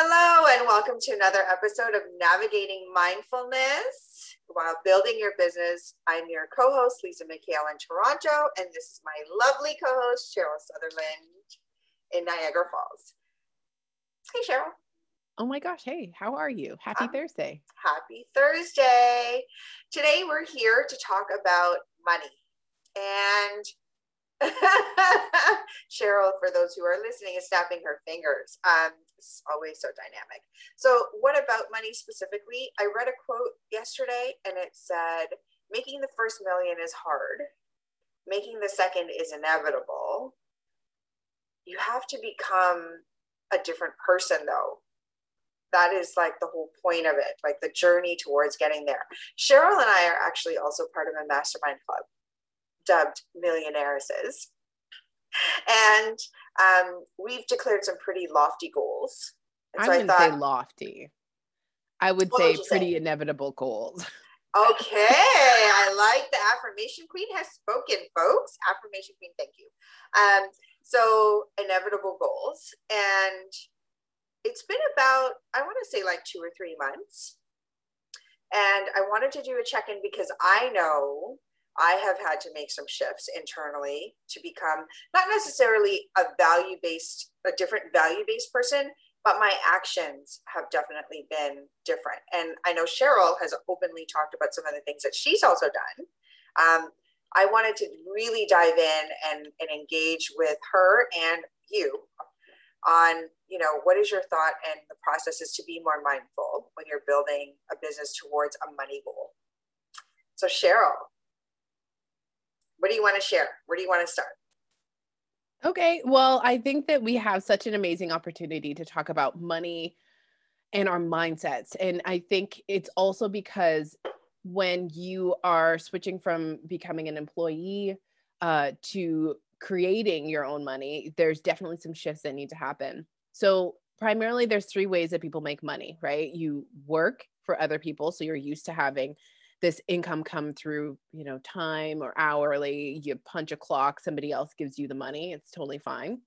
Hello, and welcome to another episode of Navigating Mindfulness while building your business. I'm your co host, Lisa McHale in Toronto, and this is my lovely co host, Cheryl Sutherland in Niagara Falls. Hey, Cheryl. Oh my gosh. Hey, how are you? Happy um, Thursday. Happy Thursday. Today, we're here to talk about money. And Cheryl, for those who are listening, is snapping her fingers. Um, it's always so dynamic. So, what about money specifically? I read a quote yesterday and it said, Making the first million is hard, making the second is inevitable. You have to become a different person, though. That is like the whole point of it, like the journey towards getting there. Cheryl and I are actually also part of a mastermind club dubbed Millionaires. And um, we've declared some pretty lofty goals. And so I wouldn't I thought, say lofty. I would say pretty say? inevitable goals. Okay, I like the affirmation queen has spoken, folks. Affirmation queen, thank you. Um, so inevitable goals, and it's been about I want to say like two or three months, and I wanted to do a check in because I know I have had to make some shifts internally to become not necessarily a value based, a different value based person, but my actions have definitely been different. And I know Cheryl has openly talked about some of the things that she's also done. Um, I wanted to really dive in and, and engage with her and you on, you know, what is your thought and the processes to be more mindful when you're building a business towards a money goal. So Cheryl, what do you want to share? Where do you want to start? Okay. Well, I think that we have such an amazing opportunity to talk about money and our mindsets. And I think it's also because when you are switching from becoming an employee uh, to creating your own money, there's definitely some shifts that need to happen. So, primarily, there's three ways that people make money, right? You work for other people. So, you're used to having this income come through you know time or hourly you punch a clock somebody else gives you the money it's totally fine.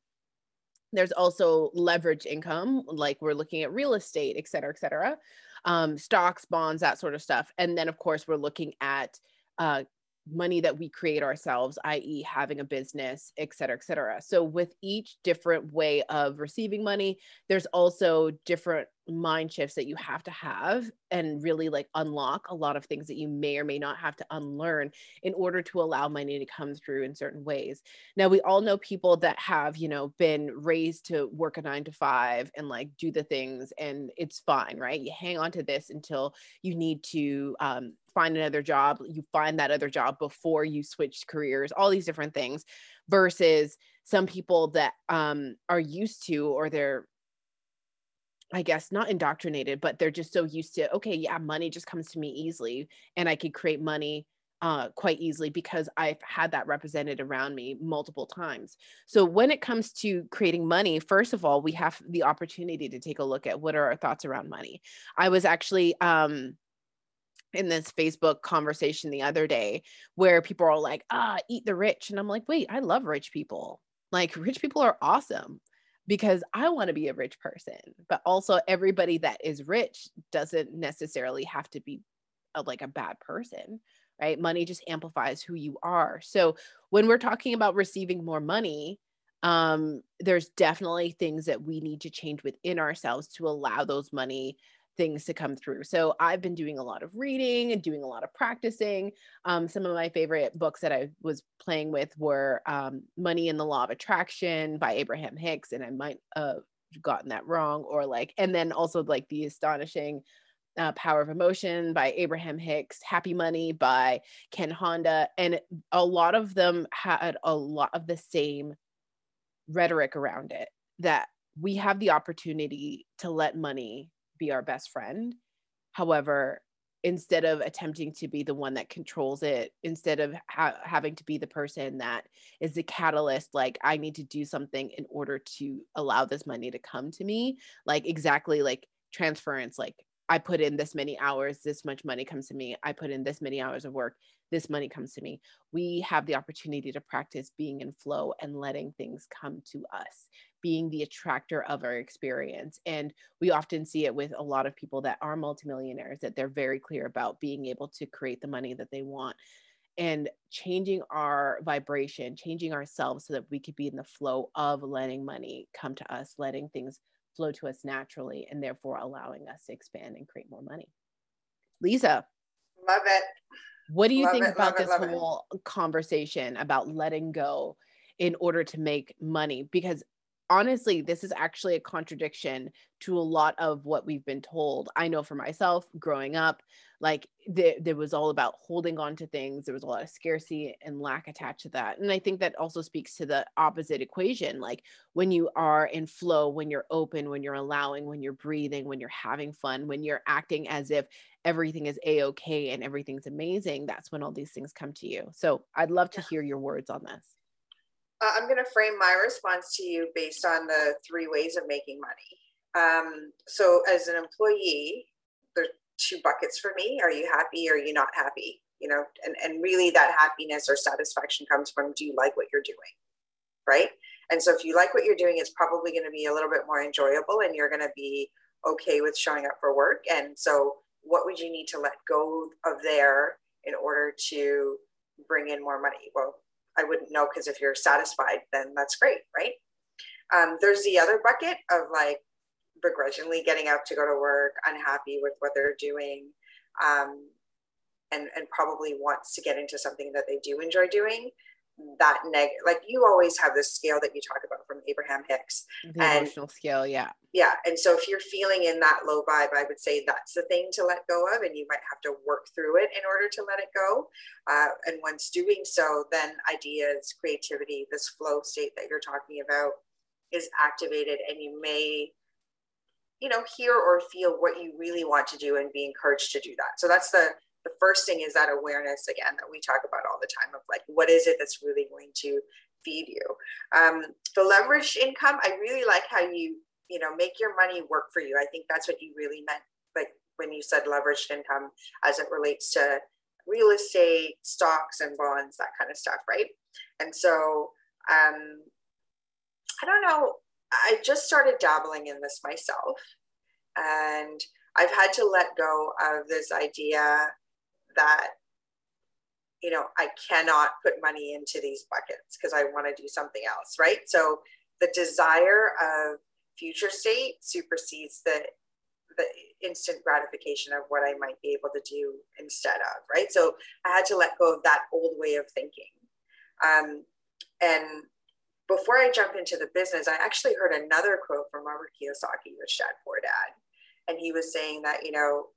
There's also leverage income like we're looking at real estate et cetera et cetera um, stocks bonds that sort of stuff. And then of course we're looking at uh, money that we create ourselves, i.e., having a business, et cetera, et cetera. So, with each different way of receiving money, there's also different mind shifts that you have to have and really like unlock a lot of things that you may or may not have to unlearn in order to allow money to come through in certain ways. Now, we all know people that have, you know, been raised to work a nine to five and like do the things, and it's fine, right? You hang on to this until you need to um, find another job, you find that other job before you switch careers, all these different things versus some people that um, are used to or they're I guess not indoctrinated, but they're just so used to, okay, yeah, money just comes to me easily and I could create money uh, quite easily because I've had that represented around me multiple times. So when it comes to creating money, first of all, we have the opportunity to take a look at what are our thoughts around money. I was actually um, in this Facebook conversation the other day where people are like, ah, eat the rich. And I'm like, wait, I love rich people. Like, rich people are awesome because I want to be a rich person. But also, everybody that is rich doesn't necessarily have to be a, like a bad person, right? Money just amplifies who you are. So, when we're talking about receiving more money, um, there's definitely things that we need to change within ourselves to allow those money things to come through. So I've been doing a lot of reading and doing a lot of practicing. Um, some of my favorite books that I was playing with were um, Money and the Law of Attraction by Abraham Hicks, and I might have gotten that wrong, or like, and then also like the astonishing uh, Power of Emotion by Abraham Hicks, Happy Money by Ken Honda, and a lot of them had a lot of the same rhetoric around it that we have the opportunity to let money be our best friend. However, instead of attempting to be the one that controls it, instead of ha- having to be the person that is the catalyst, like I need to do something in order to allow this money to come to me, like exactly like transference, like I put in this many hours, this much money comes to me. I put in this many hours of work, this money comes to me. We have the opportunity to practice being in flow and letting things come to us being the attractor of our experience. And we often see it with a lot of people that are multimillionaires that they're very clear about being able to create the money that they want and changing our vibration, changing ourselves so that we could be in the flow of letting money come to us, letting things flow to us naturally, and therefore allowing us to expand and create more money. Lisa. Love it. What do you love think it, about this whole it. conversation about letting go in order to make money? Because honestly, this is actually a contradiction to a lot of what we've been told. I know for myself growing up, like there, there was all about holding on to things. There was a lot of scarcity and lack attached to that. And I think that also speaks to the opposite equation. Like when you are in flow, when you're open, when you're allowing, when you're breathing, when you're having fun, when you're acting as if everything is a okay and everything's amazing, that's when all these things come to you. So I'd love to hear your words on this. Uh, I'm going to frame my response to you based on the three ways of making money. Um, so, as an employee, there's two buckets for me. Are you happy? Or are you not happy? You know, and, and really that happiness or satisfaction comes from do you like what you're doing? Right. And so, if you like what you're doing, it's probably going to be a little bit more enjoyable and you're going to be okay with showing up for work. And so, what would you need to let go of there in order to bring in more money? Well, I wouldn't know because if you're satisfied, then that's great, right? Um, there's the other bucket of like begrudgingly getting up to go to work, unhappy with what they're doing, um, and and probably wants to get into something that they do enjoy doing that negative like you always have this scale that you talk about abraham hicks. The and, emotional scale yeah. Yeah and so if you're feeling in that low vibe i would say that's the thing to let go of and you might have to work through it in order to let it go. Uh, and once doing so then ideas creativity this flow state that you're talking about is activated and you may you know hear or feel what you really want to do and be encouraged to do that. So that's the the first thing is that awareness again that we talk about all the time of like what is it that's really going to feed you. Um, the leverage income i really like how you you know make your money work for you. I think that's what you really meant like when you said leveraged income as it relates to real estate stocks and bonds that kind of stuff right? And so um, i don't know i just started dabbling in this myself. And I've had to let go of this idea that you know i cannot put money into these buckets because i want to do something else right? So the desire of future state supersedes the the instant gratification of what i might be able to do instead of right? So i had to let go of that old way of thinking. Um, and before i jump into the business i actually heard another quote from robert kiyosaki rich dad poor dad and he was saying that you know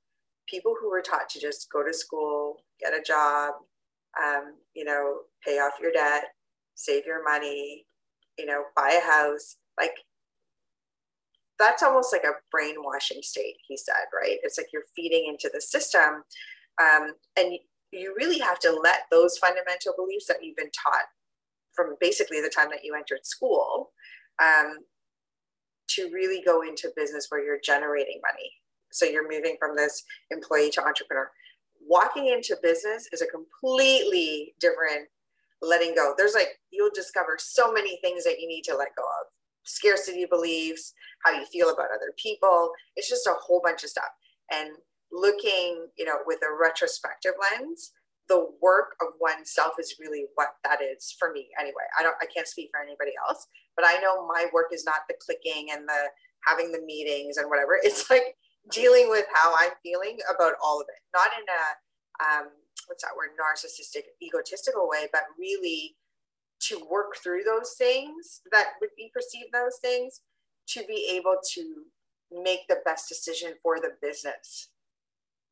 people who were taught to just go to school, get a job, um, you know, pay off your debt, save your money, you know, buy a house, like that's almost like a brainwashing state, he said, right? It's like you're feeding into the system. Um, and you really have to let those fundamental beliefs that you've been taught from basically the time that you entered school um, to really go into business where you're generating money so you're moving from this employee to entrepreneur. Walking into business is a completely different letting go. There's like, you'll discover so many things that you need to let go of scarcity beliefs, how you feel about other people. It's just a whole bunch of stuff. And looking, you know, with a retrospective lens, the work of oneself is really what that is for me anyway. I don't I can't speak for anybody else, but I know my work is not the clicking and the having the meetings and whatever. It's like dealing with how I'm feeling about all of it, not in a um, what's that word, narcissistic, egotistical way, but really to work through those things that would be perceived those things to be able to make the best decision for the business.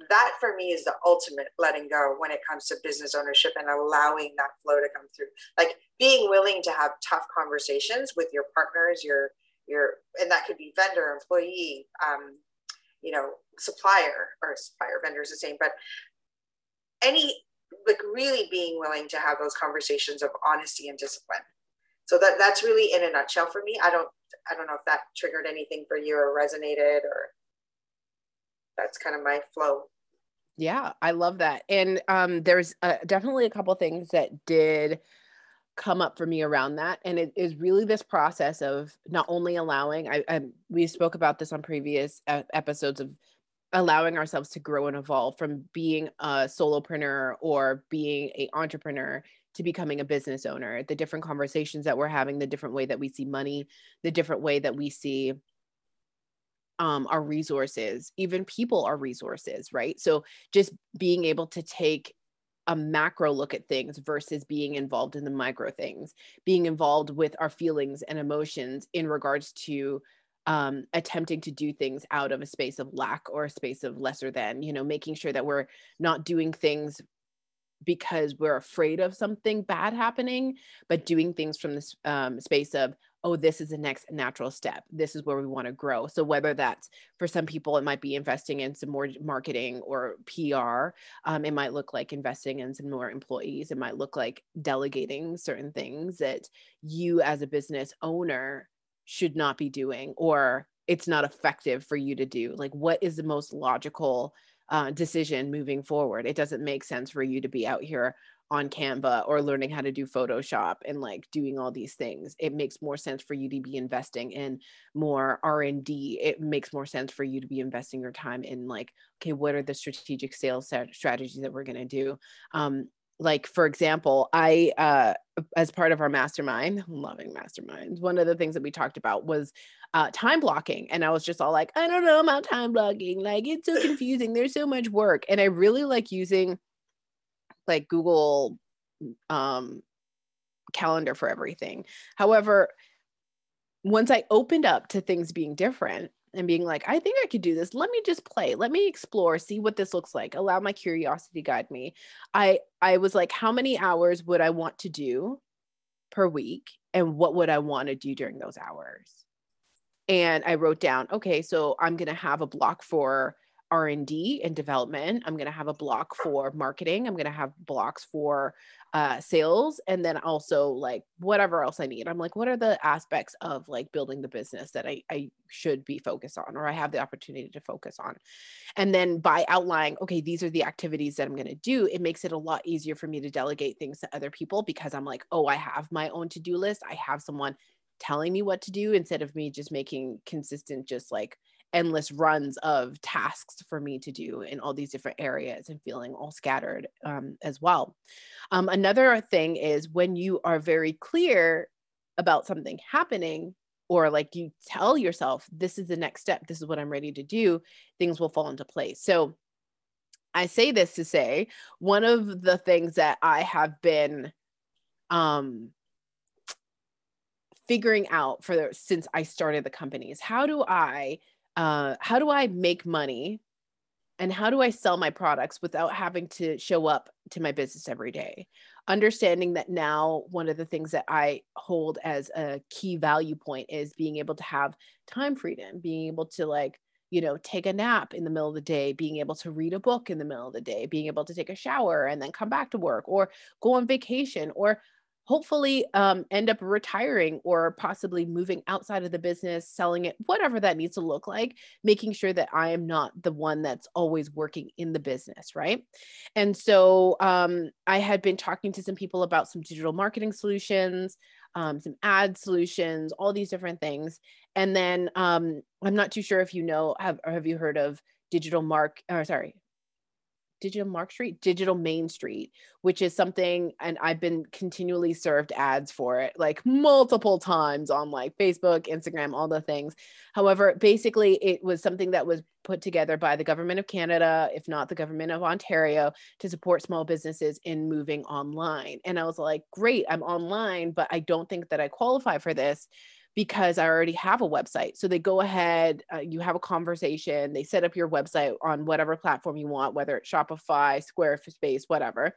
That for me is the ultimate letting go when it comes to business ownership and allowing that flow to come through. Like being willing to have tough conversations with your partners, your your and that could be vendor, employee, um, you know supplier or supplier vendors the same but any like really being willing to have those conversations of honesty and discipline. So that that's really in a nutshell for me. I don't i don't know if that triggered anything for you or resonated or that's kind of my flow. Yeah i love that. And um there's uh, definitely a couple things that did come up for me around that and it is really this process of not only allowing i, I we spoke about this on previous episodes of allowing ourselves to grow and evolve from being a solopreneur or being a entrepreneur to becoming a business owner. The different conversations that we're having the different way that we see money the different way that we see um, our resources even people are resources right? So just being able to take a macro look at things versus being involved in the micro things, being involved with our feelings and emotions in regards to um, attempting to do things out of a space of lack or a space of lesser than, you know, making sure that we're not doing things because we're afraid of something bad happening, but doing things from this um, space of, oh, this is the next natural step. This is where we want to grow. So whether that's for some people, it might be investing in some more marketing or PR. Um, it might look like investing in some more employees. It might look like delegating certain things that you as a business owner should not be doing or it's not effective for you to do. Like what is the most logical uh, decision moving forward? It doesn't make sense for you to be out here on Canva or learning how to do Photoshop and like doing all these things. It makes more sense for you to be investing in more R&D. It makes more sense for you to be investing your time in like okay, what are the strategic sales strategies that we're going to do? Um, like for example i uh as part of our mastermind loving masterminds one of the things that we talked about was uh time blocking and i was just all like i don't know about time blocking like it's so confusing there's so much work and i really like using like Google um, calendar for everything. However, once I opened up to things being different and being like, I think I could do this. Let me just play. Let me explore, see what this looks like. Allow my curiosity guide me. I I was like, how many hours would I want to do per week and what would I want to do during those hours? And I wrote down, okay, so I'm going to have a block for r&d and development i'm going to have a block for marketing i'm going to have blocks for uh, sales and then also like whatever else i need. I'm like what are the aspects of like building the business that I, I should be focused on or i have the opportunity to focus on? And then by outlining okay these are the activities that i'm going to do it makes it a lot easier for me to delegate things to other people because i'm like oh i have my own to-do list. I have someone telling me what to do instead of me just making consistent just like endless runs of tasks for me to do in all these different areas and feeling all scattered um, as well. Um, another thing is when you are very clear about something happening, or like you tell yourself, this is the next step, this is what I'm ready to do, things will fall into place. So I say this to say one of the things that I have been um, figuring out for since I started the company is how do I uh, how do I make money and how do I sell my products without having to show up to my business every day? Understanding that now, one of the things that I hold as a key value point is being able to have time freedom, being able to like, you know, take a nap in the middle of the day, being able to read a book in the middle of the day, being able to take a shower and then come back to work or go on vacation or hopefully um, end up retiring or possibly moving outside of the business, selling it, whatever that needs to look like, making sure that I am not the one that's always working in the business, right? And so um, I had been talking to some people about some digital marketing solutions. Um, some ad solutions, all these different things. And then um, I'm not too sure if you know, have, have you heard of digital mark, or sorry, digital mark street digital main street which is something and i've been continually served ads for it like multiple times on like facebook instagram all the things. However basically it was something that was put together by the government of canada if not the government of ontario to support small businesses in moving online. And i was like great i'm online but i don't think that i qualify for this because I already have a website. So they go ahead, uh, you have a conversation, they set up your website on whatever platform you want, whether it's Shopify, Squarespace, whatever.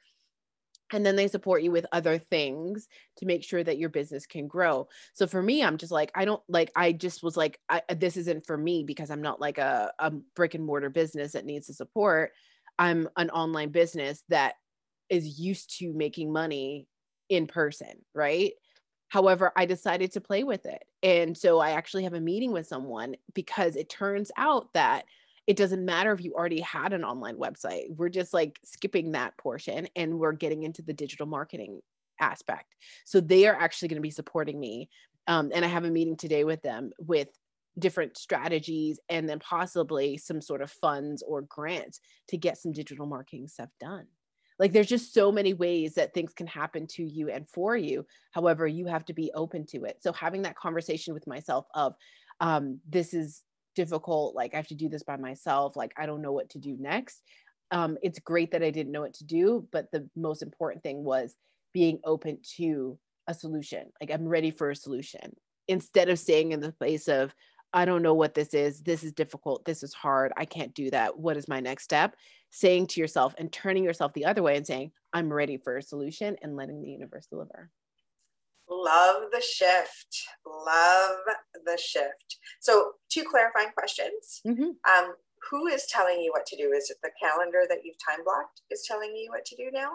And then they support you with other things to make sure that your business can grow. So for me, I'm just like, I don't like, I just was like, I, this isn't for me because I'm not like a, a brick and mortar business that needs the support. I'm an online business that is used to making money in person, right? However, I decided to play with it. And so I actually have a meeting with someone because it turns out that it doesn't matter if you already had an online website. We're just like skipping that portion and we're getting into the digital marketing aspect. So they are actually going to be supporting me. Um, and I have a meeting today with them with different strategies and then possibly some sort of funds or grants to get some digital marketing stuff done. Like there's just so many ways that things can happen to you and for you. However, you have to be open to it. So having that conversation with myself of um, this is difficult, like I have to do this by myself, like I don't know what to do next. Um, it's great that I didn't know what to do, but the most important thing was being open to a solution. Like I'm ready for a solution instead of staying in the place of, I don't know what this is. This is difficult. This is hard. I can't do that. What is my next step? Saying to yourself and turning yourself the other way and saying, I'm ready for a solution and letting the universe deliver. Love the shift. Love the shift. So, two clarifying questions. Mm-hmm. Um, who is telling you what to do? Is it the calendar that you've time blocked is telling you what to do now?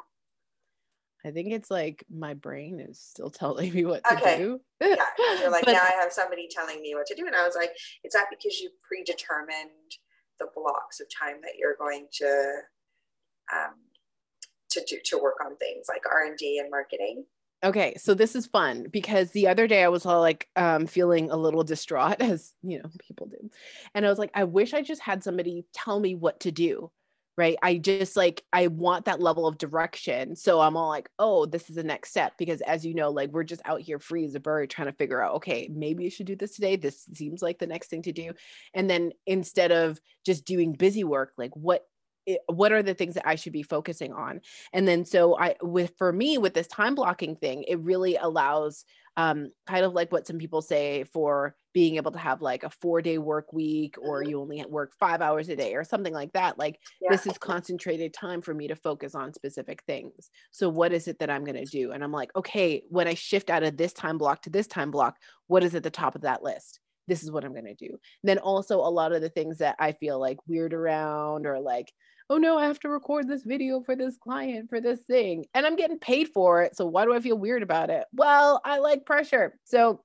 I think it's like my brain is still telling me what to okay. do. yeah, you're like, but, now I have somebody telling me what to do. And I was like, it's that because you predetermined the blocks of time that you're going to um, to do to work on things like R and D and marketing. Okay, so this is fun because the other day I was all like um, feeling a little distraught, as you know people do, and I was like, I wish I just had somebody tell me what to do right? I just like i want that level of direction. So i'm all like oh this is the next step because as you know like we're just out here free as a bird trying to figure out okay maybe you should do this today. This seems like the next thing to do. And then instead of just doing busy work like what what are the things that I should be focusing on? And then so I with for me with this time blocking thing, it really allows um, kind of like what some people say for being able to have like a four day work week or mm-hmm. you only work five hours a day or something like that. Like yeah. this is concentrated time for me to focus on specific things. So what is it that I'm going to do? And I'm like, okay, when I shift out of this time block to this time block, what is at the top of that list? This is what I'm going to do. And then also a lot of the things that I feel like weird around or like, oh no, I have to record this video for this client for this thing and I'm getting paid for it. So why do I feel weird about it? Well, I like pressure. So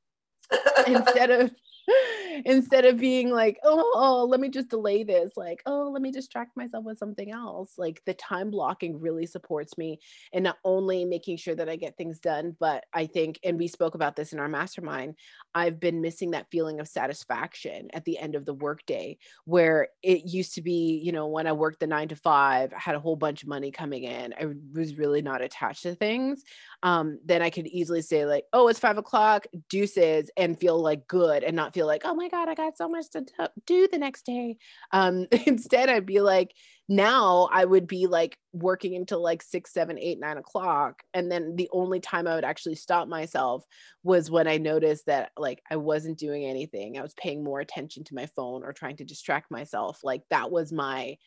instead of instead of being like, oh, oh, let me just delay this, like, oh, let me distract myself with something else. Like the time blocking really supports me and not only making sure that I get things done, but I think, and we spoke about this in our mastermind, I've been missing that feeling of satisfaction at the end of the workday where it used to be, you know, when I worked the nine to five, I had a whole bunch of money coming in. I was really not attached to things. Um, then I could easily say, like, oh, it's five o'clock, deuces, and feel like good and not feel like, oh my God, I got so much to do the next day. Um, instead, I'd be like, now I would be like working until like six, seven, eight, nine o'clock. And then the only time I would actually stop myself was when I noticed that like I wasn't doing anything. I was paying more attention to my phone or trying to distract myself. Like that was my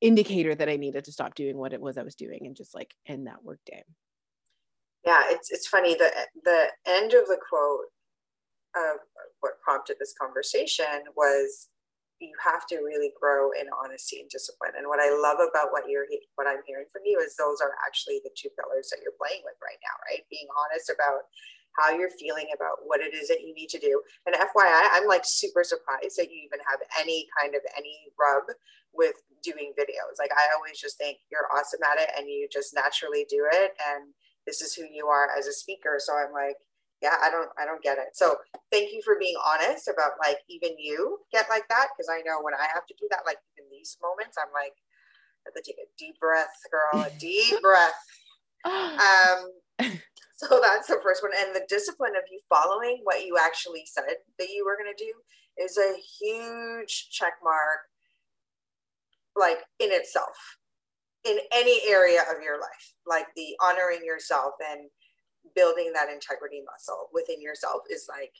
indicator that I needed to stop doing what it was I was doing and just like end that work day. Yeah, it's it's funny. The the end of the quote of what prompted this conversation was you have to really grow in honesty and discipline. And what I love about what you're what I'm hearing from you is those are actually the two pillars that you're playing with right now, right? Being honest about how you're feeling about what it is that you need to do. And FYI, I'm like super surprised that you even have any kind of any rub with doing videos. Like I always just think you're awesome at it and you just naturally do it and this is who you are as a speaker. So I'm like, yeah i don't i don't get it. So thank you for being honest about like even you get like that because i know when i have to do that like in these moments i'm like I have to take a deep breath girl a deep breath. Um so that's the first one. And the discipline of you following what you actually said that you were going to do is a huge check mark like in itself in any area of your life like the honoring yourself and building that integrity muscle within yourself is like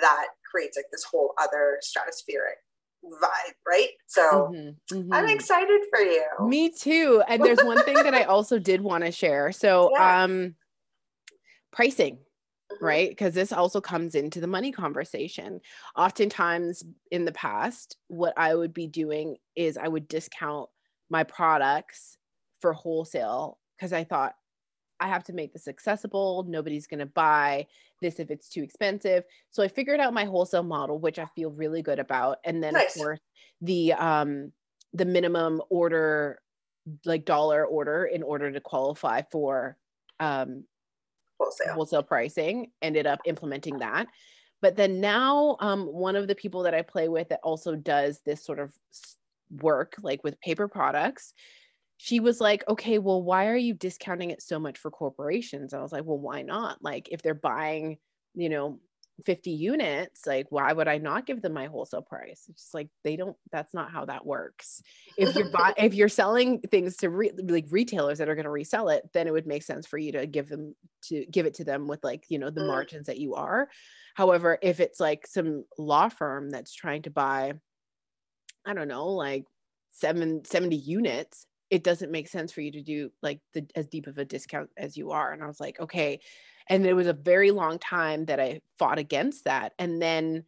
that creates like this whole other stratospheric vibe, right? So mm-hmm, mm-hmm. I'm excited for you. Me too. And there's one thing that I also did want to share. So yeah. um pricing. Mm-hmm. Right. Because this also comes into the money conversation. Oftentimes in the past, what I would be doing is I would discount my products for wholesale because I thought I have to make this accessible. Nobody's going to buy this if it's too expensive. So I figured out my wholesale model, which I feel really good about. And then nice. of course the um the minimum order like dollar order in order to qualify for um wholesale wholesale pricing ended up implementing that but then now um, one of the people that i play with that also does this sort of work like with paper products she was like okay well why are you discounting it so much for corporations? I was like well why not? Like if they're buying you know 50 units like why would i not give them my wholesale price? It's just like they don't that's not how that works. If you're buy, if you're selling things to re, like retailers that are going to resell it then it would make sense for you to give them to give it to them with like you know the mm. margins that you are. However if it's like some law firm that's trying to buy i don't know like seven, 70 units it doesn't make sense for you to do like the as deep of a discount as you are and i was like okay and it was a very long time that I fought against that. And then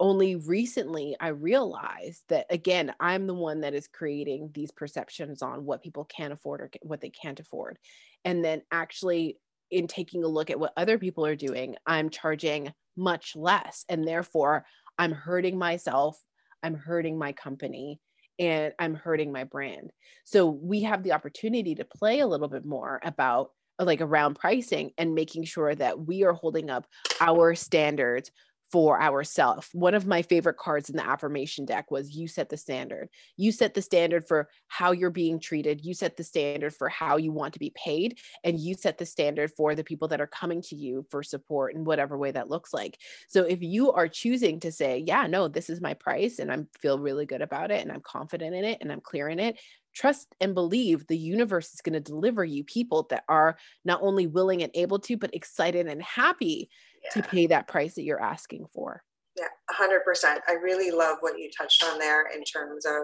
only recently I realized that again, I'm the one that is creating these perceptions on what people can afford or what they can't afford. And then actually, in taking a look at what other people are doing, I'm charging much less. And therefore, I'm hurting myself, I'm hurting my company, and I'm hurting my brand. So we have the opportunity to play a little bit more about like around pricing and making sure that we are holding up our standards for ourselves. One of my favorite cards in the affirmation deck was you set the standard. You set the standard for how you're being treated. You set the standard for how you want to be paid. And you set the standard for the people that are coming to you for support in whatever way that looks like. So if you are choosing to say, yeah, no, this is my price and I feel really good about it and I'm confident in it and I'm clear in it, trust and believe the universe is going to deliver you people that are not only willing and able to, but excited and happy yeah. to pay that price that you're asking for. Yeah, 100%. I really love what you touched on there in terms of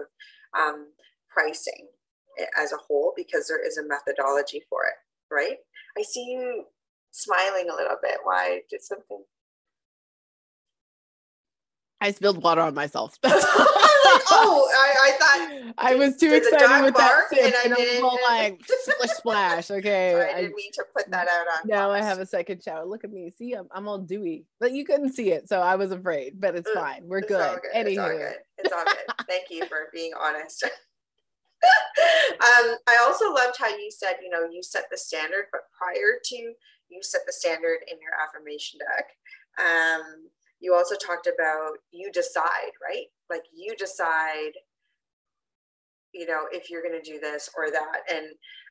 um, pricing as a whole, because there is a methodology for it, right? I see you smiling a little bit. Why did something? I spilled water on myself. oh, I, I thought I was too excited with that sip, and, and I was all like splish splash. Okay, Sorry, I didn't mean to put that out on. Now I have a second shower. Look at me. See, I'm, I'm all dewy, but you couldn't see it, so I was afraid. But it's fine. We're it's good. good. Anywho. It's all good. It's all good. Thank you for being honest. um, I also loved how you said, you know, you set the standard, but prior to you set the standard in your affirmation deck. Um, you also talked about you decide, right? Like you decide, you know, if you're going to do this or that. And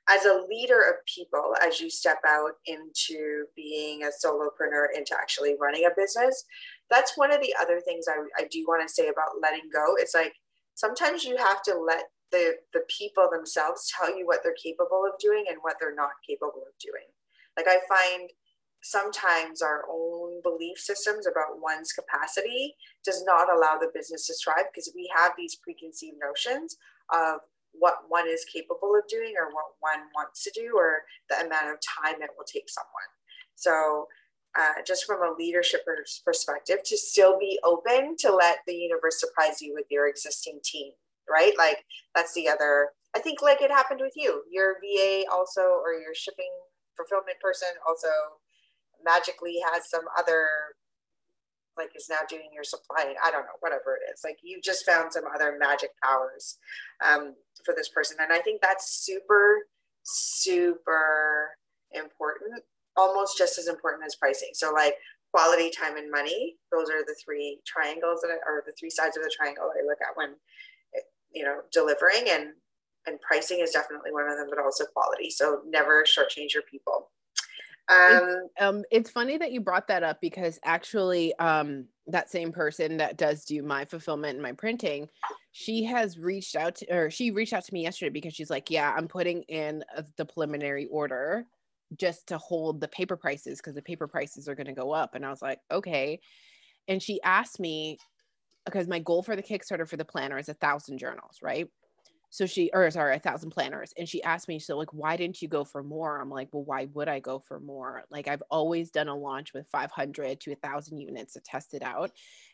as a leader of people, as you step out into being a solopreneur, into actually running a business, that's one of the other things I, I do want to say about letting go. It's like sometimes you have to let the, the people themselves tell you what they're capable of doing and what they're not capable of doing. Like I find sometimes our own belief systems about one's capacity does not allow the business to thrive because we have these preconceived notions of what one is capable of doing or what one wants to do or the amount of time it will take someone. So, uh, just from a leadership perspective, to still be open to let the universe surprise you with your existing team, right? Like, that's the other, I think, like it happened with you. Your VA also, or your shipping fulfillment person also magically has some other like is now doing your supply. I don't know whatever it is. Like you just found some other magic powers um, for this person. And i think that's super super important almost just as important as pricing. So like quality time and money those are the three triangles that or the three sides of the triangle i look at when you know delivering. And and pricing is definitely one of them but also quality. So never shortchange your people um, it's, um, it's funny that you brought that up because actually, um, that same person that does do my fulfillment and my printing, she has reached out to, or she reached out to me yesterday because she's like, yeah, I'm putting in a, the preliminary order just to hold the paper prices because the paper prices are going to go up. And I was like, okay. And she asked me because my goal for the Kickstarter for the planner is a thousand journals, right? So she or sorry a thousand planners and she asked me so like why didn't you go for more? I'm like well why would i go for more? Like i've always done a launch with 500 to a thousand units to test it out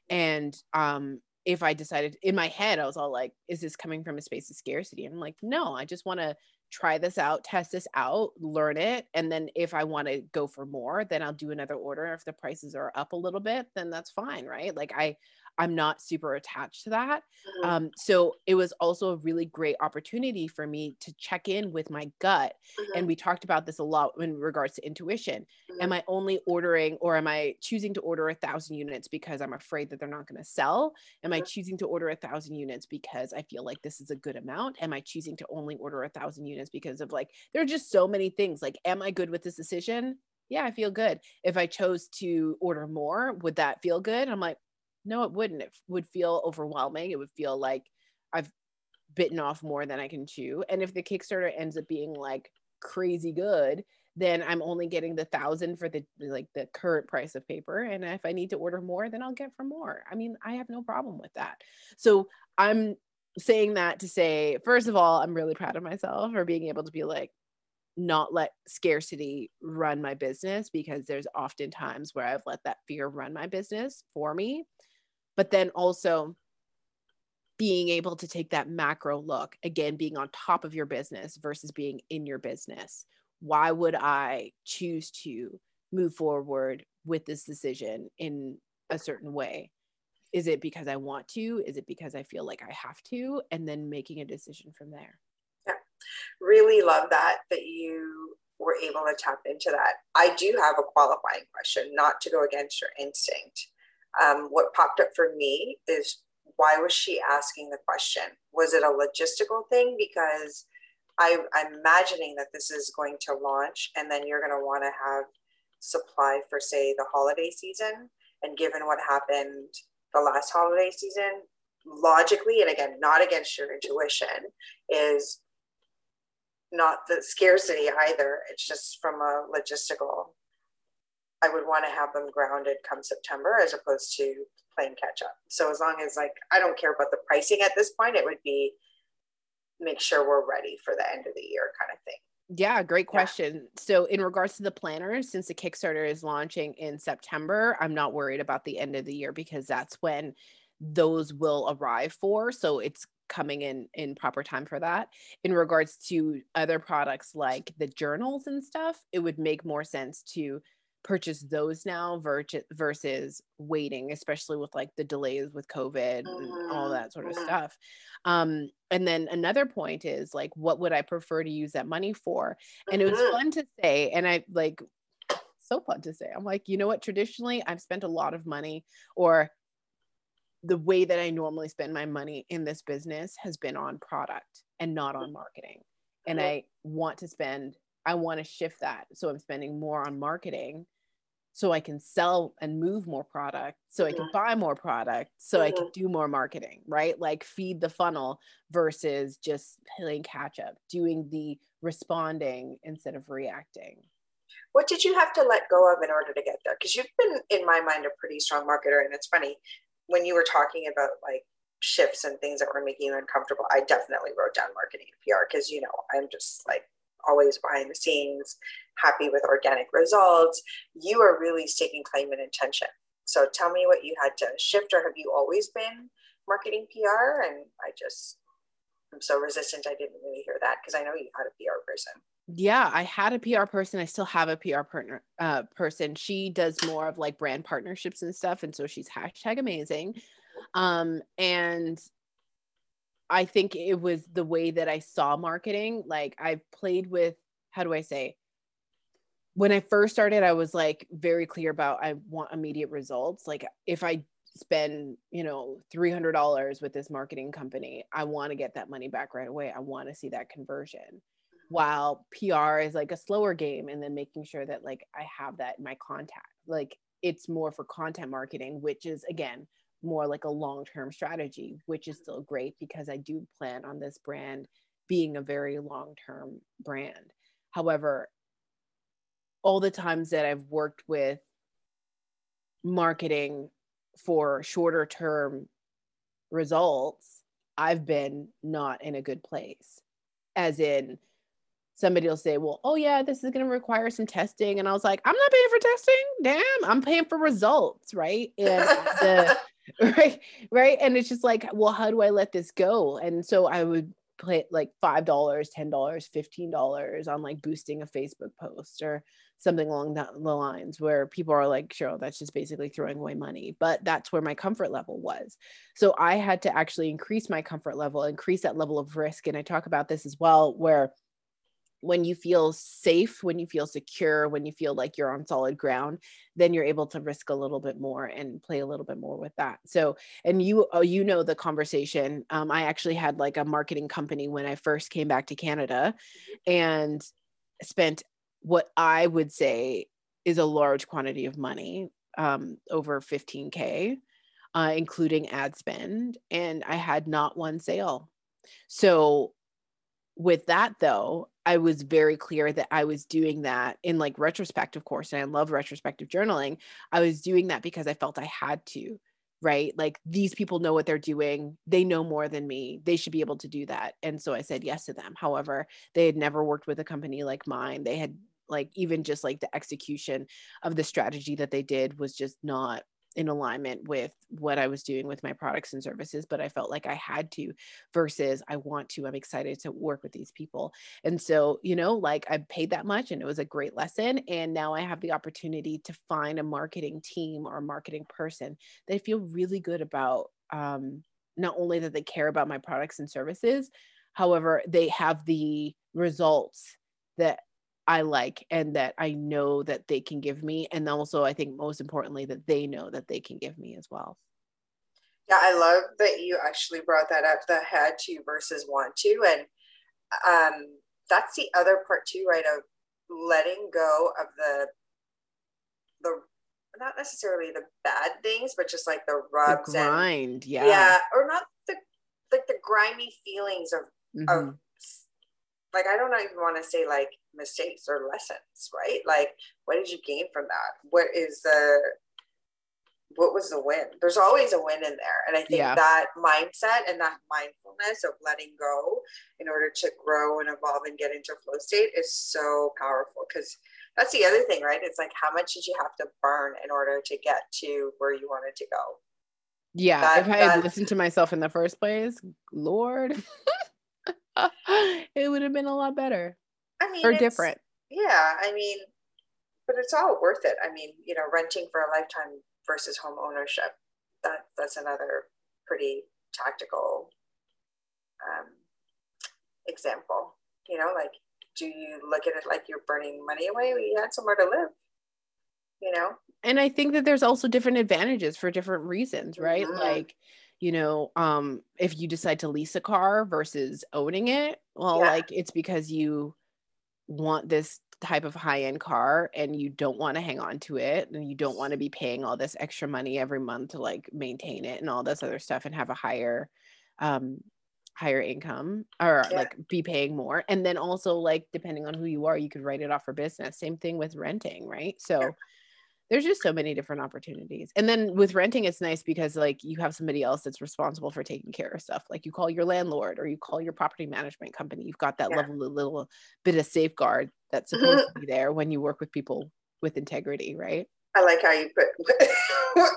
and um if i decided in my head i was all like is this coming from a space of scarcity? And i'm like no i just want to try this out test this out learn it and then if i want to go for more then i'll do another order. If the prices are up a little bit then that's fine right? Like i I'm not super attached to that. Mm-hmm. Um, so it was also a really great opportunity for me to check in with my gut. Mm-hmm. And we talked about this a lot in regards to intuition. Mm-hmm. Am I only ordering or am I choosing to order a thousand units because I'm afraid that they're not going to sell? Am I mm-hmm. choosing to order a thousand units because I feel like this is a good amount? Am I choosing to only order a thousand units because of like, there are just so many things. Like, am I good with this decision? Yeah, I feel good. If I chose to order more, would that feel good? I'm like, no, it wouldn't. It would feel overwhelming. It would feel like I've bitten off more than I can chew. And if the Kickstarter ends up being like crazy good, then I'm only getting the thousand for the like the current price of paper. And if I need to order more, then I'll get for more. I mean, I have no problem with that. So I'm saying that to say, first of all, I'm really proud of myself for being able to be like, not let scarcity run my business because there's often times where I've let that fear run my business for me but then also being able to take that macro look again being on top of your business versus being in your business. Why would i choose to move forward with this decision in a certain way? Is it because i want to? Is it because i feel like i have to? And then making a decision from there. Yeah. Really love that that you were able to tap into that. I do have a qualifying question not to go against your instinct um, what popped up for me is why was she asking the question? Was it a logistical thing? Because I, I'm imagining that this is going to launch and then you're going to want to have supply for, say, the holiday season. And given what happened the last holiday season, logically, and again, not against your intuition, is not the scarcity either. It's just from a logistical I would want to have them grounded come September as opposed to playing catch up. So as long as like I don't care about the pricing at this point, it would be make sure we're ready for the end of the year kind of thing. Yeah, great question. Yeah. So, in regards to the planners, since the Kickstarter is launching in September, I'm not worried about the end of the year because that's when those will arrive for. So, it's coming in in proper time for that. In regards to other products like the journals and stuff, it would make more sense to purchase those now versus waiting especially with like the delays with covid and all mm-hmm, that sort of mm-hmm. stuff. Um and then another point is like what would i prefer to use that money for? And it was mm-hmm. fun to say and i like so fun to say. I'm like you know what? Traditionally i've spent a lot of money or the way that i normally spend my money in this business has been on product and not on marketing and i want to spend I want to shift that. So I'm spending more on marketing so I can sell and move more product, so I can buy more product, so. I can do more marketing, right? Like feed the funnel versus just playing catch up, doing the responding instead of reacting. What did you have to let go of in order to get there? Because you've been, in my mind, a pretty strong marketer. And it's funny when you were talking about like shifts and things that were making you uncomfortable, I definitely wrote down marketing and PR because, you know, I'm just like always behind the scenes, happy with organic results. You are really staking claim and intention. So tell me what you had to shift, or have you always been marketing PR? And I just, I'm so resistant. I didn't really hear that because I know you had a PR person. Yeah, I had a PR person. I still have a PR partner uh, person. She does more of like brand partnerships and stuff, and so she's hashtag amazing. Um, and I think it was the way that I saw marketing. Like I played with, how do I say? When I first started, I was like very clear about I want immediate results. Like if I spend, you know, $300 with this marketing company, I want to get that money back right away. I want to see that conversion. While PR is like a slower game and then making sure that like I have that in my contact. Like it's more for content marketing, which is again more like a long term strategy, which is still great because I do plan on this brand being a very long term brand. However, all the times that I've worked with marketing for shorter term results, I've been not in a good place. As in, somebody will say, Well, oh, yeah, this is going to require some testing. And I was like, I'm not paying for testing. Damn, I'm paying for results. Right. And the, right right and it's just like well how do i let this go and so i would put like five dollars, ten dollars, fifteen dollars on like boosting a Facebook post or something along that the lines where people are like, sure, that's just basically throwing away money. But that's where my comfort level was. So I had to actually increase my comfort level, increase that level of risk. And I talk about this as well, where when you feel safe, when you feel secure, when you feel like you're on solid ground, then you're able to risk a little bit more and play a little bit more with that. So, and you, oh, you know, the conversation. Um, I actually had like a marketing company when I first came back to Canada and spent what I would say is a large quantity of money, um, over 15K, uh, including ad spend. And I had not one sale. So, with that though, I was very clear that I was doing that in like retrospect, of course, and I love retrospective journaling. I was doing that because I felt I had to, right? Like these people know what they're doing. They know more than me. They should be able to do that. And so I said yes to them. However, they had never worked with a company like mine. They had like even just like the execution of the strategy that they did was just not in alignment with what I was doing with my products and services, but I felt like I had to versus I want to. I'm excited to work with these people. And so, you know, like I paid that much and it was a great lesson. And now I have the opportunity to find a marketing team or a marketing person that I feel really good about. Um, not only that they care about my products and services, however, they have the results that I like and that I know that they can give me. And also, I think most importantly, that they know that they can give me as well. Yeah, I love that you actually brought that up the had to versus want to. And um, that's the other part too, right? Of letting go of the, the, not necessarily the bad things, but just like the rubs the grind, and, yeah, yeah, or not the like the grimy feelings of mm-hmm. of like I don't even want to say like mistakes or lessons, right? Like what did you gain from that? What is the what was the win? There's always a win in there. And I think yeah. that mindset and that mindfulness of letting go in order to grow and evolve and get into flow state is so powerful because that's the other thing, right? It's like how much did you have to burn in order to get to where you wanted to go? Yeah. That, if I had listened to myself in the first place, Lord. it would have been a lot better. I mean, or different. Yeah, I mean, but it's all worth it. I mean, you know, renting for a lifetime versus home ownership. That that's another pretty tactical um, example. You know, like, do you look at it like you're burning money away? You had somewhere to live. You know. And I think that there's also different advantages for different reasons, right? Mm-hmm. Like you know um if you decide to lease a car versus owning it well yeah. like it's because you want this type of high end car and you don't want to hang on to it and you don't want to be paying all this extra money every month to like maintain it and all this other stuff and have a higher um higher income or yeah. like be paying more. And then also like depending on who you are you could write it off for business. Same thing with renting right? So there's just so many different opportunities. And then with renting, it's nice because like you have somebody else that's responsible for taking care of stuff. Like you call your landlord or you call your property management company. You've got that yeah. level, little bit of safeguard that's supposed to be there when you work with people with integrity, right? I like how you put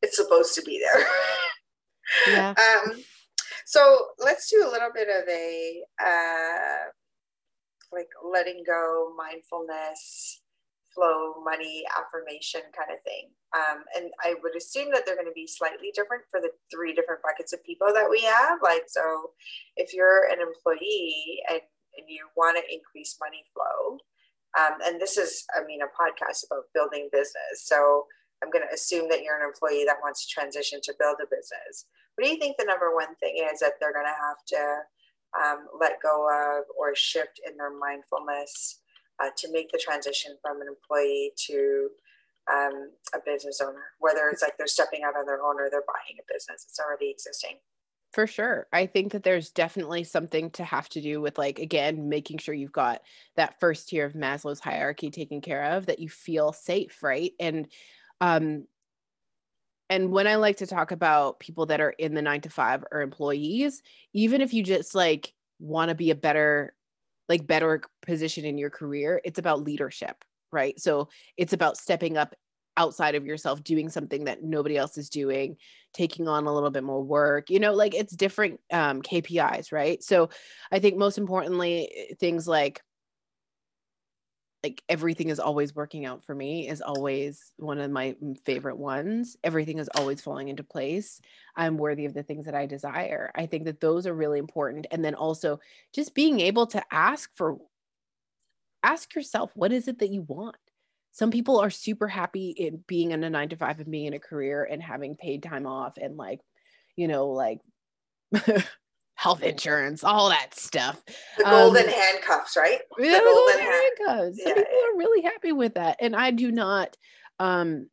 it's supposed to be there. Yeah. Um, so let's do a little bit of a uh, like letting go, mindfulness, flow, money, affirmation kind of thing. Um, and I would assume that they're going to be slightly different for the three different buckets of people that we have. Like, so if you're an employee and, and you want to increase money flow, um, and this is, I mean, a podcast about building business. So I'm going to assume that you're an employee that wants to transition to build a business. What do you think the number one thing is that they're going to have to um, let go of or shift in their mindfulness uh, to make the transition from an employee to um, a business owner, whether it's like they're stepping out on their own or they're buying a business, it's already existing. For sure. I think that there's definitely something to have to do with, like, again, making sure you've got that first tier of Maslow's hierarchy taken care of, that you feel safe, right? And, um, and when I like to talk about people that are in the nine to five or employees, even if you just like want to be a better like better position in your career it's about leadership right? So it's about stepping up outside of yourself doing something that nobody else is doing taking on a little bit more work you know like it's different um, kpis right? So i think most importantly things like like everything is always working out for me is always one of my mm, favorite ones. Everything is always falling into place. I'm worthy of the things that i desire. I think that those are really important. And then also just being able to ask for ask yourself what is it that you want? Some people are super happy in being in a nine to five and being in a career and having paid time off and like you know like health insurance all that stuff. The golden um, handcuffs right? the yeah, golden, golden handcuffs yeah, some people yeah. are really happy with that and i do not um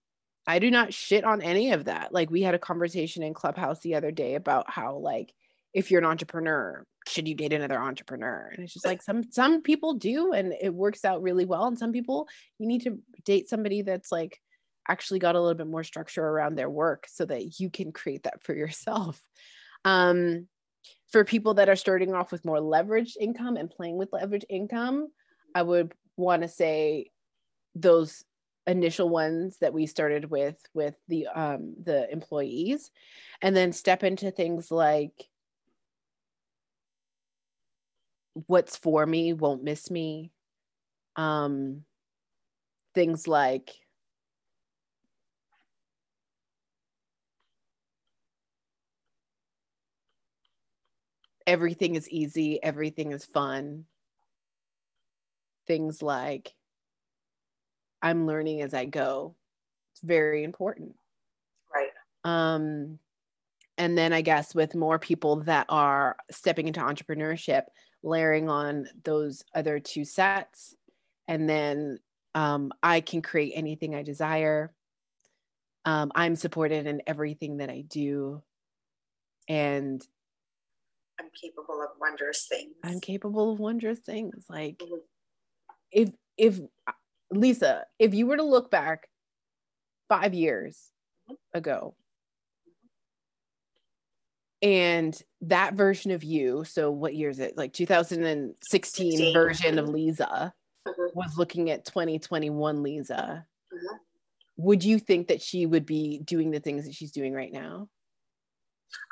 i do not shit on any of that. Like we had a conversation in clubhouse the other day about how like if you're an entrepreneur should you date another entrepreneur? And it's just like some some people do and it works out really well and some people you need to date somebody that's like actually got a little bit more structure around their work so that you can create that for yourself. Um for people that are starting off with more leveraged income and playing with leveraged income i would want to say those initial ones that we started with with the um the employees and then step into things like what's for me won't miss me um things like everything is easy everything is fun things like i'm learning as i go it's very important right um and then i guess with more people that are stepping into entrepreneurship layering on those other two sets. And then um, I can create anything I desire. Um, I'm supported in everything that I do. And I'm capable of wondrous things. I'm capable of wondrous things. Like mm-hmm. if if Lisa, if you were to look back five years mm-hmm. ago and that version of you so what year is it like 2016 16. version of lisa mm-hmm. was looking at 2021 lisa mm-hmm. would you think that she would be doing the things that she's doing right now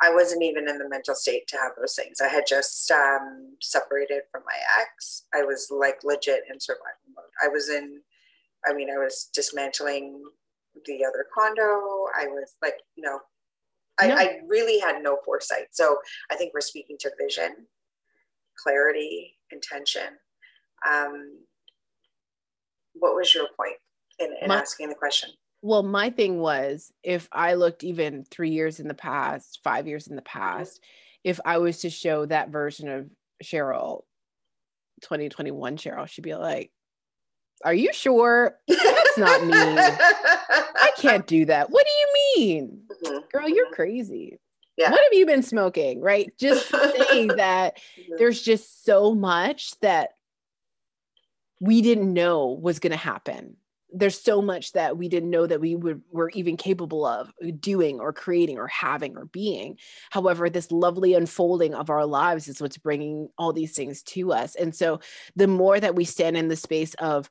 i wasn't even in the mental state to have those things i had just um, separated from my ex i was like legit in survival mode i was in i mean i was dismantling the other condo i was like you know I, I really had no foresight. So I think we're speaking to vision, clarity, intention. Um, what was your point in, in my, asking the question? Well, my thing was if I looked even three years in the past, five years in the mm-hmm. past, if I was to show that version of Cheryl, 2021 Cheryl, she'd be like, Are you sure? That's not me. I can't do that. What do you mean? Mm-hmm. Girl, you're mm-hmm. crazy. Yeah. What have you been smoking? Right. Just saying that mm-hmm. there's just so much that we didn't know was going to happen. There's so much that we didn't know that we would, were even capable of doing or creating or having or being. However, this lovely unfolding of our lives is what's bringing all these things to us. And so the more that we stand in the space of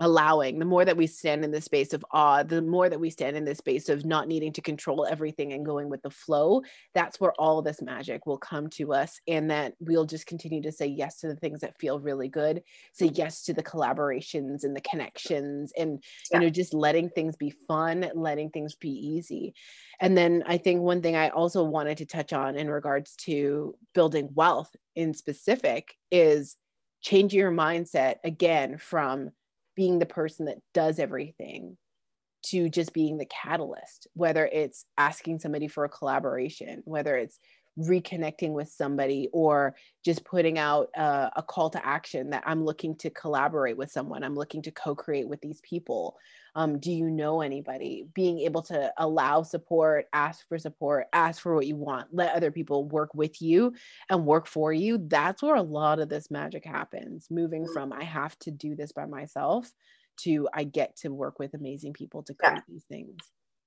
allowing the more that we stand in the space of awe the more that we stand in the space of not needing to control everything and going with the flow that's where all this magic will come to us and that we'll just continue to say yes to the things that feel really good say yes to the collaborations and the connections and yeah. you know just letting things be fun letting things be easy and then i think one thing i also wanted to touch on in regards to building wealth in specific is changing your mindset again from being the person that does everything to just being the catalyst, whether it's asking somebody for a collaboration, whether it's reconnecting with somebody or just putting out a, a, call to action that I'm looking to collaborate with someone, I'm looking to co create with these people. Um, do you know anybody? Being able to allow support, ask for support, ask for what you want, let other people work with you and work for you. That's where a lot of this magic happens. Moving from I have to do this by myself to I get to work with amazing people to create yeah. these things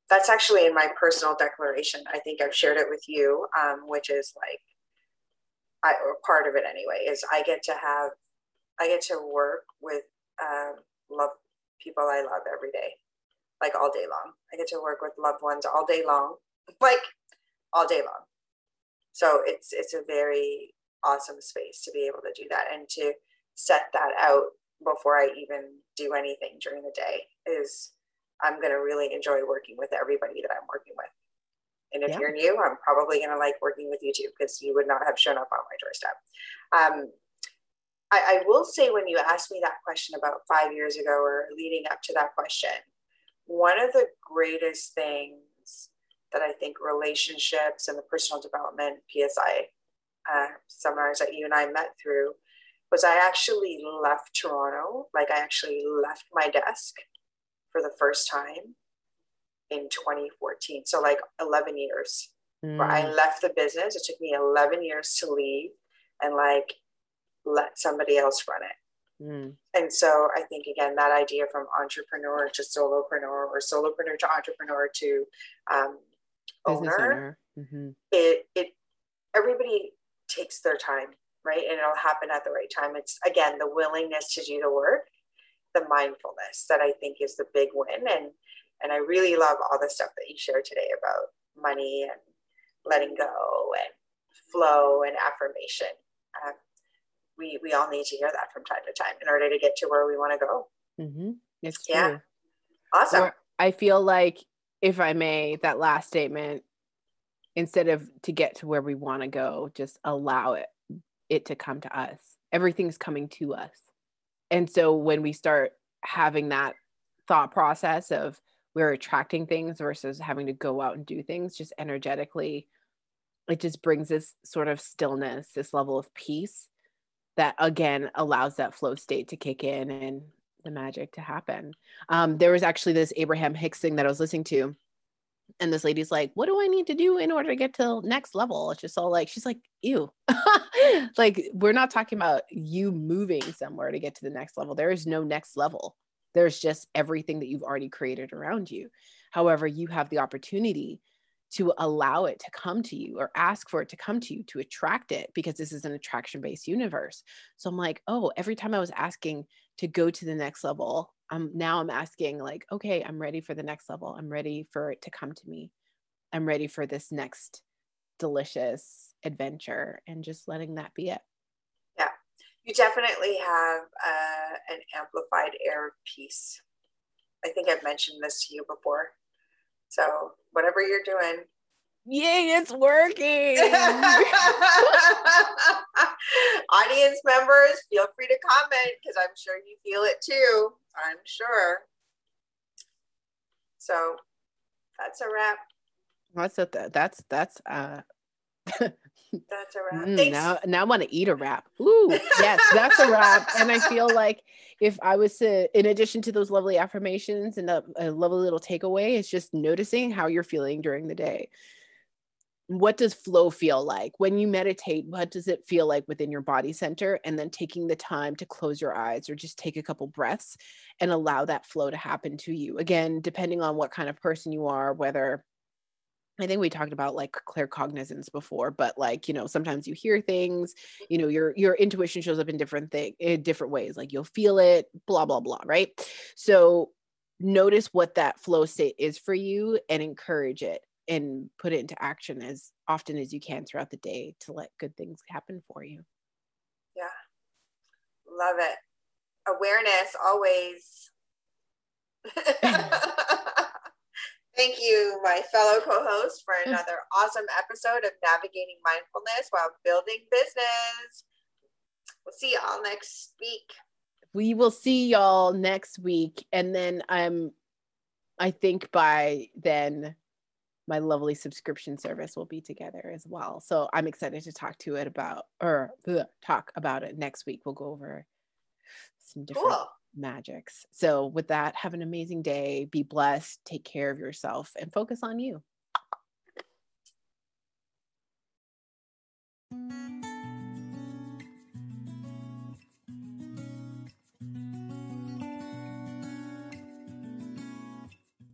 that's actually in my personal declaration. I think I've shared it with you, um, which is like, I, or part of it anyway, is I get to have, I get to work with um, love people I love every day. like all day long. I get to work with loved ones all day long, like all day long. So it's it's a very awesome space to be able to do that and to set that out before I even do anything during the day is I'm going to really enjoy working with everybody that I'm working with. And if yeah. you're new, I'm probably going to like working with you too because you would not have shown up on my doorstep. Um, I, I will say, when you asked me that question about five years ago or leading up to that question, one of the greatest things that I think relationships and the personal development PSI uh, seminars that you and I met through was I actually left Toronto. Like I actually left my desk for the first time in 2014. So like 11 years mm. where I mm. left the business. It took me 11 years to leave and like let somebody else run it. Mm. And so I think again that idea from entrepreneur to solopreneur or solopreneur to entrepreneur to um, owner, owner. Mm-hmm. it it everybody takes their time, right? And it'll happen at the right time. It's again the willingness to do the work, the mindfulness that I think is the big win. And and I really love all the stuff that you shared today about money and letting go and flow and affirmation. Um, we we all need to hear that from time to time in order to get to where we want to go. Mm-hmm. It's true. Yeah. Awesome. Or I feel like, if I may, that last statement instead of to get to where we want to go just allow it it to come to us everything's coming to us and so when we start having that thought process of we're attracting things versus having to go out and do things just energetically it just brings this sort of stillness this level of peace that again allows that flow state to kick in and the magic to happen. Um, there was actually this abraham hicks thing that i was listening to and this lady's like what do i need to do in order to get to next level? It's just all like she's like ew. Like we're not talking about you moving somewhere to get to the next level. There is no next level. There's just everything that you've already created around you. However you have the opportunity to allow it to come to you or ask for it to come to you to attract it because this is an attraction based universe. So i'm like oh every time i was asking to go to the next level I'm now I'm asking like, okay, I'm ready for the next level. I'm ready for it to come to me. I'm ready for this next delicious adventure and just letting that be it. Yeah. You definitely have uh, an amplified air of peace. I think I've mentioned this to you before. So, whatever you're doing, Yay, it's working. Audience members, feel free to comment because I'm sure you feel it too. I'm sure. So that's a wrap. That's a that's that's uh that's a wrap. Mm, now now I want to eat a wrap. Ooh, yes, that's a wrap. and I feel like if I was to, in addition to those lovely affirmations and a, a lovely little takeaway, it's just noticing how you're feeling during the day what does flow feel like when you meditate what does it feel like within your body center and then taking the time to close your eyes or just take a couple breaths and allow that flow to happen to you again depending on what kind of person you are whether I think we talked about like claircognizance before, but like, you know, sometimes you hear things, you know, your your intuition shows up in different thing in different ways. Like you'll feel it, blah, blah, blah, right? So notice what that flow state is for you and encourage it and put it into action as often as you can throughout the day to let good things happen for you. Yeah. Love it. Awareness always. Thank you, my fellow co host, for another awesome episode of Navigating Mindfulness while building business. We'll see y'all next week. We will see y'all next week. And then I'm, um, I think by then, my lovely subscription service will be together as well. So I'm excited to talk to it about or talk about it next week. We'll go over some different cool. magics. So with that, have an amazing day. Be blessed. Take care of yourself and focus on you.